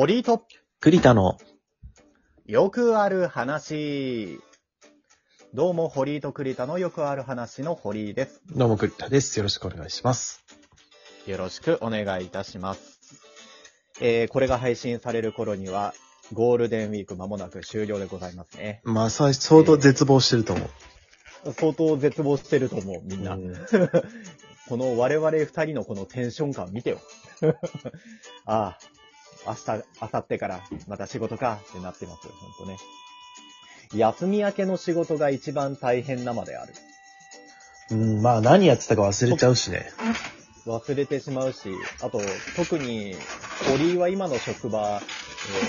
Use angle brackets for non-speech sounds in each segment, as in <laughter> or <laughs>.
堀井と栗田の、よくある話。どうも、堀井と栗田のよくある話の堀井です。どうも栗田です。よろしくお願いします。よろしくお願いいたします。えー、これが配信される頃には、ゴールデンウィーク間もなく終了でございますね。まあ、さ相当絶望してると思う。相当絶望してると思う、みんな。うん <laughs> この我々二人のこのテンション感見てよ。<laughs> ああ、明日、明後日からまた仕事かってなってますよ、ほんとね。休み明けの仕事が一番大変なまである。うん、まあ、何やってたか忘れちゃうしね。忘れてしまうし、あと、特に、堀井は今の職場、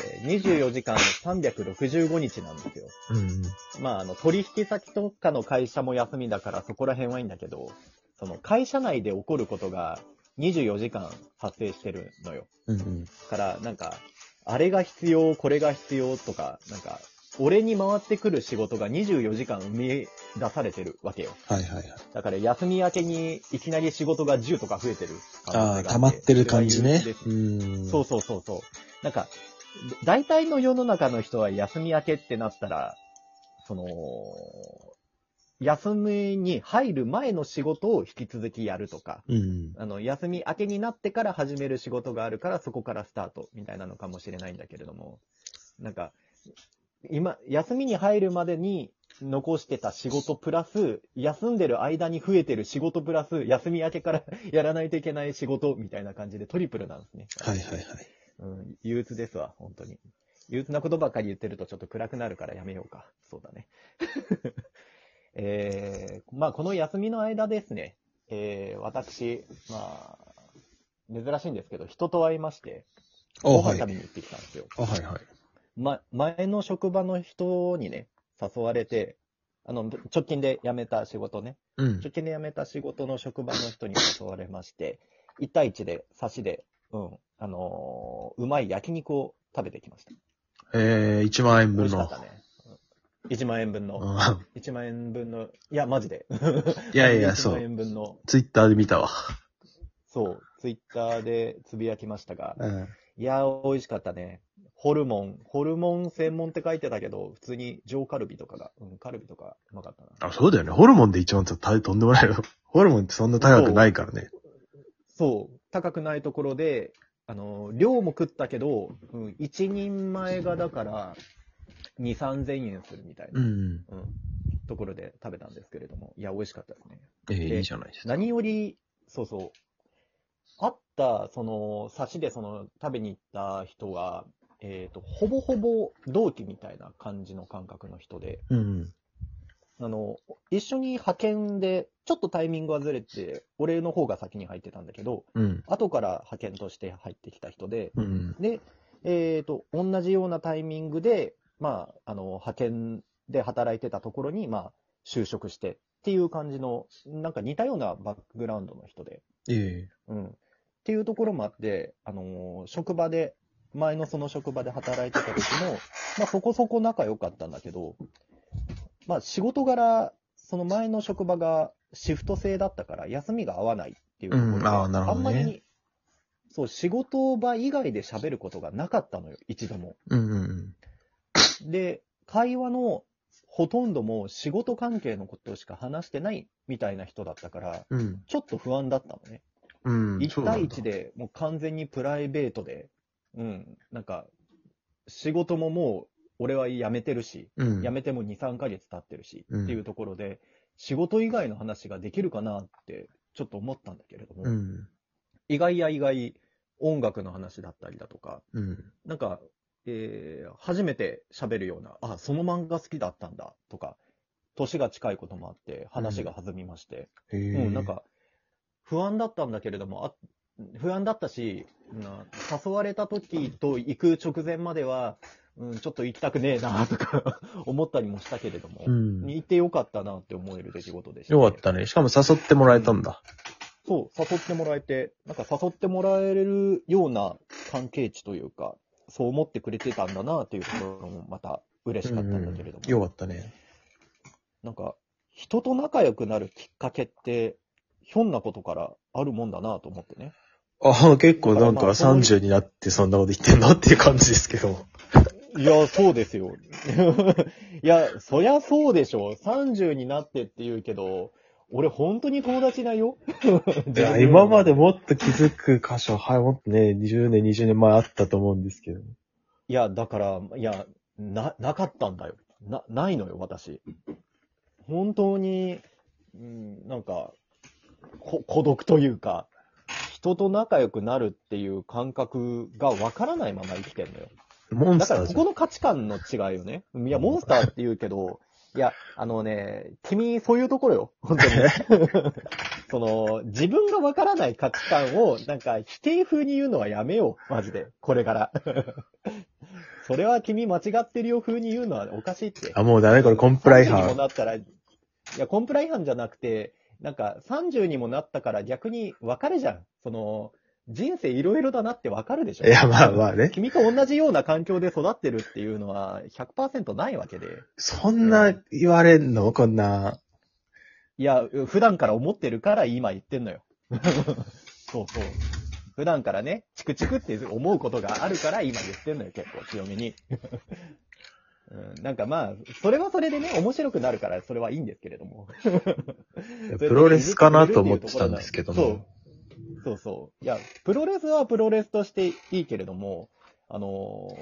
えー24時間365日なんですよ。うん。まあ、あの、取引先とかの会社も休みだからそこら辺はいいんだけど、その会社内で起こることが24時間発生してるのよ。うんうん。から、なんか、あれが必要、これが必要とか、なんか、俺に回ってくる仕事が24時間生み出されてるわけよ。はいはいはい。だから休み明けにいきなり仕事が10とか増えてるああ、溜まってる感じね。うん。そうそうそうそう。なんか、大体の世の中の人は休み明けってなったら、その、休みに入る前の仕事を引き続きやるとか、うん。あの、休み明けになってから始める仕事があるから、そこからスタートみたいなのかもしれないんだけれども、なんか、今、休みに入るまでに残してた仕事プラス、休んでる間に増えてる仕事プラス、休み明けからやらないといけない仕事みたいな感じでトリプルなんですね。はいはいはい。うん、憂鬱ですわ、本当に。憂鬱なことばっかり言ってるとちょっと暗くなるからやめようか。そうだね。えー、まあ、この休みの間ですね、えー、私、まあ、珍しいんですけど、人と会いまして、おご飯食べに行ってきたんですよ。はいはい。ま、前の職場の人にね、誘われて、あの、直近で辞めた仕事ね、うん直。近で辞めた仕事の職場の人に誘われまして、1対1で、差しで、うん、あのーうまい焼肉を食べてきました。えー、1万円分の美味しかった。ね。うん1万円分の、うん1万円分の、いや、マジで。いやいや、<laughs> 1万そう。円分の、ツイッターで見たわ。そう、ツイッターでつぶやきましたが、うん。いや、美味しかったね。ホルモン、ホルモン専門って書いてたけど、普通に上カルビとかが、うん、カルビとかうまかったな。あ、そうだよね。ホルモンで1万って大とんでもないよ。<laughs> ホルモンってそんな高くないからね。そう、高くないところで、あの、量も食ったけど、うん、一人前がだから、2、3000円するみたいな、うん。うん、ところで食べたんですけれども、いや、美味しかったですね。えー、でいいじゃないですか。何より、そうそう、あった、その、差しでその、食べに行った人が、えっ、と、ほぼほぼ同期みたいな感じの感覚の人で、うん。あの、一緒に派遣で、ちょっとタイミングがずれて、俺の方が先に入ってたんだけど、うん。後から派遣として入ってきた人で、うん。で、えっ、と、同じようなタイミングで、まあ、あの、派遣で働いてたところに、まあ、就職してっていう感じの、なんか似たようなバックグラウンドの人で、えうん。っていうところもあって、あのー職場で、前のその職場で働いてた時も、まあそこそこ仲良かったんだけど、まあ仕事柄、その前の職場がシフト制だったから休みが合わないっていうところで、うん。あーなるほどね。んまり、そう、仕事場以外で喋ることがなかったのよ、一度も。えうんうんで、会話のほとんども仕事関係のことしか話してないみたいな人だったから、うん。うん。ちょっと不安だったのね。うん。1対1でもう完全にプライベートで、うん、なんか、仕事ももう俺は辞めてるし、うん。辞めても2、3ヶ月経ってるし、うんっていうところで、仕事以外の話ができるかなってちょっと思ったんだけれども、うん。意外や意外音楽の話だったりだとか、うん。なんか、えー初めて喋るような、あ、その漫画好きだったんだとか、年が近いこともあって話が弾みまして。うん、なん、か、不安だったんだけれども、あ不安だったし、な誘われた時と行く直前までは、うん、ちょっと行きたくねえなとか <laughs> 思ったりもしたけれども、うん。行ってよかったなって思える出来事でした、よかったね。しかも誘ってもらえたんだ。そう、誘ってもらえて、なんか誘ってもらえるような関係値というか、そう思ってくれてたんだなっていうところもまた嬉しかったんだけれども、よかったね。なんか、人と仲良くなるきっかけって、ひょんなことからあるもんだなと思ってね。ああ、結構なんかだからまあその30になってそんなこと言ってんのっていう感じですけど。いや、そうですよ。<laughs> いや、そりゃそうでしょ。30になってって言うけど、俺本当に友達だよ。<laughs> いや、今までもっと気づく箇所、はい、もっとね、20年、20年前あったと思うんですけど。いや、だから、いや、な、なかったんだよ。な、ないのよ、私。本当に、うん、なんか、こ、孤独というか、人と仲良くなるっていう感覚がわからないまま生きてんのよ。だから、モンスターじゃん。ここの価値観の違いよね。いや、モンスターって言うけど、いや、あのね、君、そういうところよ。本当に。<laughs> その、自分がわからない価値観を、なんか、否定風に言うのはやめよう。マジで。これから。<laughs> それは君間違ってるよ風に言うのはおかしいって。あ、もうダメこれコンプライ30にも犯。なったら、いや、コンプラ違反じゃなくて、なんか30にもなったから逆に分かるじゃん。その、人生いろいろだなって分かるでしょ。いや、まあまあね。君と同じような環境で育ってるっていうのは100%ないわけで。そんな言われんの？こんな。いや、普段から思ってるから今言ってんのよ。<laughs> そうそう。普段からね、チクチクって思うことがあるから今言ってんのよ、結構強めに。<laughs> うん、なんかまあ、それはそれでね、面白くなるからそれはいいんですけれども。プロレスかなと思ってたんですけどそうも。。そうそう。いや、プロレスはプロレスとしていいけれども、あの、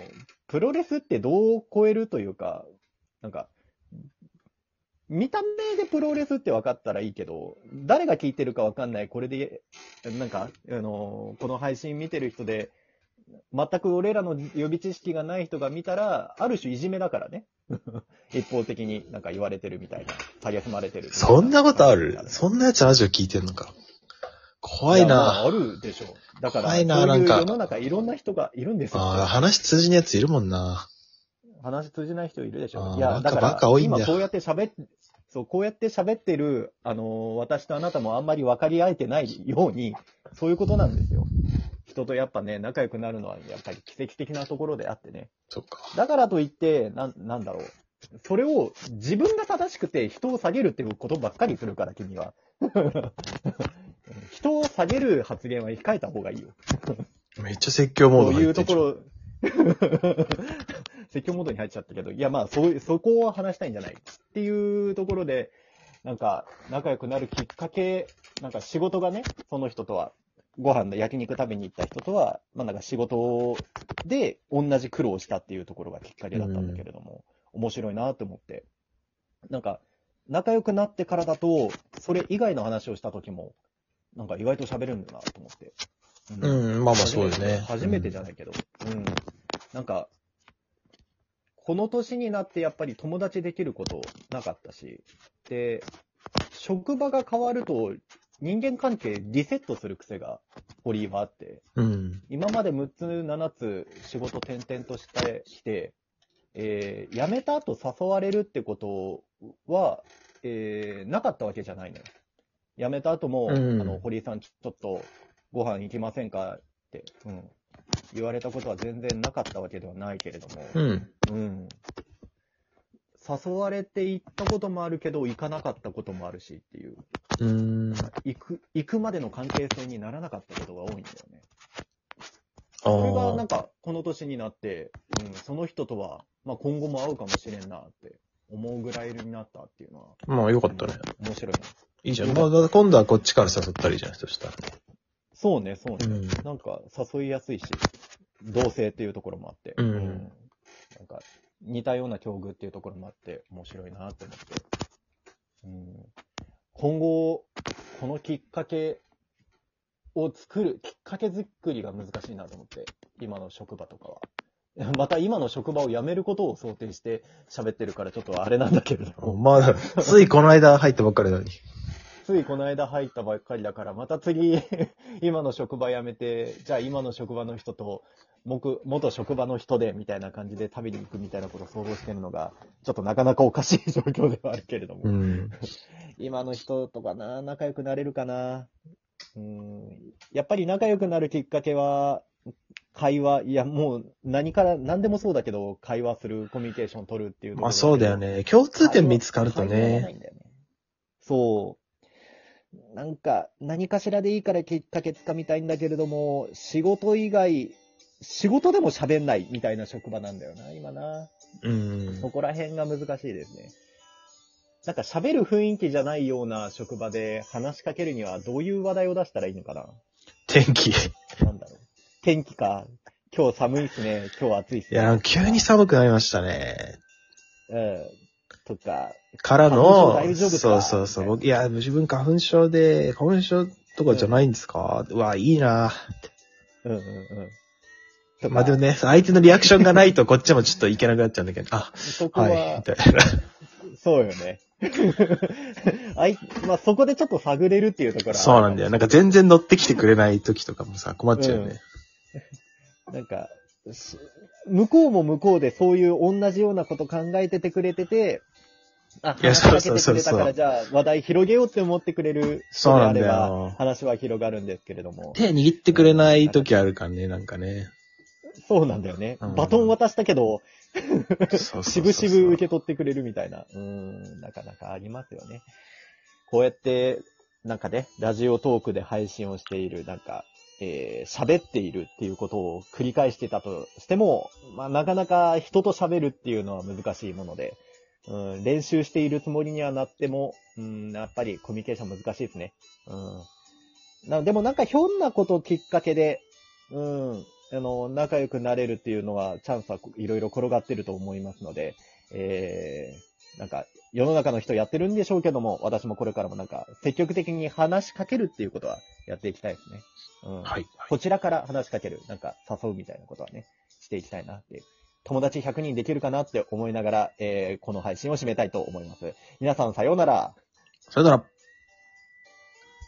プロレスってどう超えるというか、なんか、見た目でプロレスって分かったらいいけど、誰が聞いてるか分かんない、これで、なんか、あのこの配信見てる人で、全く俺らの予備知識がない人が見たら、ある種いじめだからね。<laughs> 一方的になんか言われてるみたいな、蔑まれてる。そんなことある？そんなやつラジオ聞いてんのか。怖いやまあるでしょ。だから、怖いなないんかう世の中いろんな人がいるんですよ。ああ、話通じのやついるもんな。話通じない人いるでしょ。いや、だから、今こうやって喋っ、そう、こうやって喋ってる、あのー私とあなたもあんまり分かり合えてないように、そういうことなんですよ。人とやっぱね、仲良くなるのはやっぱり奇跡的なところであってね。そっか。だからといって、なん、なんだろう。それを自分が正しくて人を下げるっていうことばっかりするから、君は。人を下げる発言は控えた方がいいよ。めっちゃ説教モードそうい入ってんじゃんうところ、<laughs> 説教モードに入っちゃったけど、いやまあ、そうそこを話したいんじゃないっていうところで、なんか、仲良くなるきっかけ、なんか仕事がね、その人とは、ご飯で焼肉食べに行った人とは、まあなんか仕事で同じ苦労をしたっていうところがきっかけだったんだけれども、面白いなと思って。なんか、仲良くなってからだと、それ以外の話をした時も、なんか意外と喋るんだなと思って。うん、まあまあそうですね。初めてじゃないけど。うん。なんか、この年になってやっぱり友達できることなかったし、で、職場が変わると人間関係リセットする癖が堀井はあって、うん。今まで6つ、7つ仕事転々としてきて、えー辞めた後誘われるってことは、えーなかったわけじゃないのよ。辞めた後も、うんあの、堀井さんちょっとご飯行きませんかって、うん、言われたことは全然なかったわけではないけれども、うん。うん。誘われて行ったこともあるけど、行かなかったこともあるしっていう、うん。行く、行くまでの関係性にならなかったことが多いんだよね。あそれがなんあ。か、この年になって、うん、その人とは、まあ今後も会うかもしれんなって思うぐらいになったっていうのは、まあよかったね。面白いな。いいじゃん。まあ、だ今度はこっちから誘ったらいいじゃん、そしたら。そうね、そうね。うん。なんか誘いやすいし、同性っていうところもあって、うんなんか似たような境遇っていうところもあって、面白いなって思って。うん、今後、このきっかけを作る、きっかけ作りが難しいなと思って、今の職場とかは。<laughs> また今の職場を辞めることを想定して喋ってるからちょっとあれなんだけれども。まあ、ついこの間入ったばっかりなのに。ついこの間入ったばっかりだから、また次、<laughs> 今の職場辞めて、じゃあ今の職場の人と、僕、元職場の人で、みたいな感じで食べに行くみたいなことを想像してるのが、ちょっとなかなかおかしい状況ではあるけれども、うん。<laughs> 今の人とかな、仲良くなれるかな？うん、やっぱり仲良くなるきっかけは、会話、いやもう何から、何でもそうだけど、会話する、コミュニケーション取るっていうまあそうだよね。ね。共通点見つかるとねそう。なんか、何かしらでいいからきっかけつかみたいんだけれども、仕事以外、仕事でも喋んないみたいな職場なんだよな、今な。うんそ。こら辺が難しいですね。なんか喋る雰囲気じゃないような職場で話しかけるにはどういう話題を出したらいいのかな天気。いなんだろう。天気か。今日寒いっすね。今日暑いっすね。や、急に寒くなりましたね。うん。とか、からの大丈夫、か？そうそうそう。僕いや、自分花粉症で、花粉症とかじゃないんですか、うわ、いいなうんうんうん。まあでもね、相手のリアクションがないとこっちもちょっといけなくなっちゃうんだけど、あ、そこは、はい、みたいな。そうよね。<laughs> あい、まあ、そこでちょっと探れるっていうところはそうなんだよ。なんか全然乗ってきてくれない時とかもさ、困っちゃうよね。なんか、し向こうも向こうでそういう同じようなこと考えててくれてて、あ、いや話しかけてそうそうそうそうくれたから、じゃあ話題広げようって思ってくれる人であれそうなんだよば、話は広がるんですけれども。手握ってくれない時あるからね、なんかね。そうなんだよね。うんバトン渡したけど、そうそうしぶしぶ受け取ってくれるみたいな。うーん、なかなかありますよね。こうやって、なんかね、ラジオトークで配信をしている、なんか、えー喋っているっていうことを繰り返してたとしても、まあ、なかなか人と喋るっていうのは難しいもので、うん、練習しているつもりにはなっても、うん、やっぱりコミュニケーション難しいですね。うん。なでもなんかひょんなこときっかけで、うん、あの、仲良くなれるっていうのは、チャンスはいろいろ転がってると思いますので、えー、なんか、世の中の人やってるんでしょうけども、私もこれからもなんか、積極的に話しかけるっていうことはやっていきたいですね。うん。はい。こちらから話しかける、なんか誘うみたいなことはね、していきたいなっていう。友達100人できるかなって思いながら、えー、この配信を締めたいと思います。皆さんさようなら。さようなら、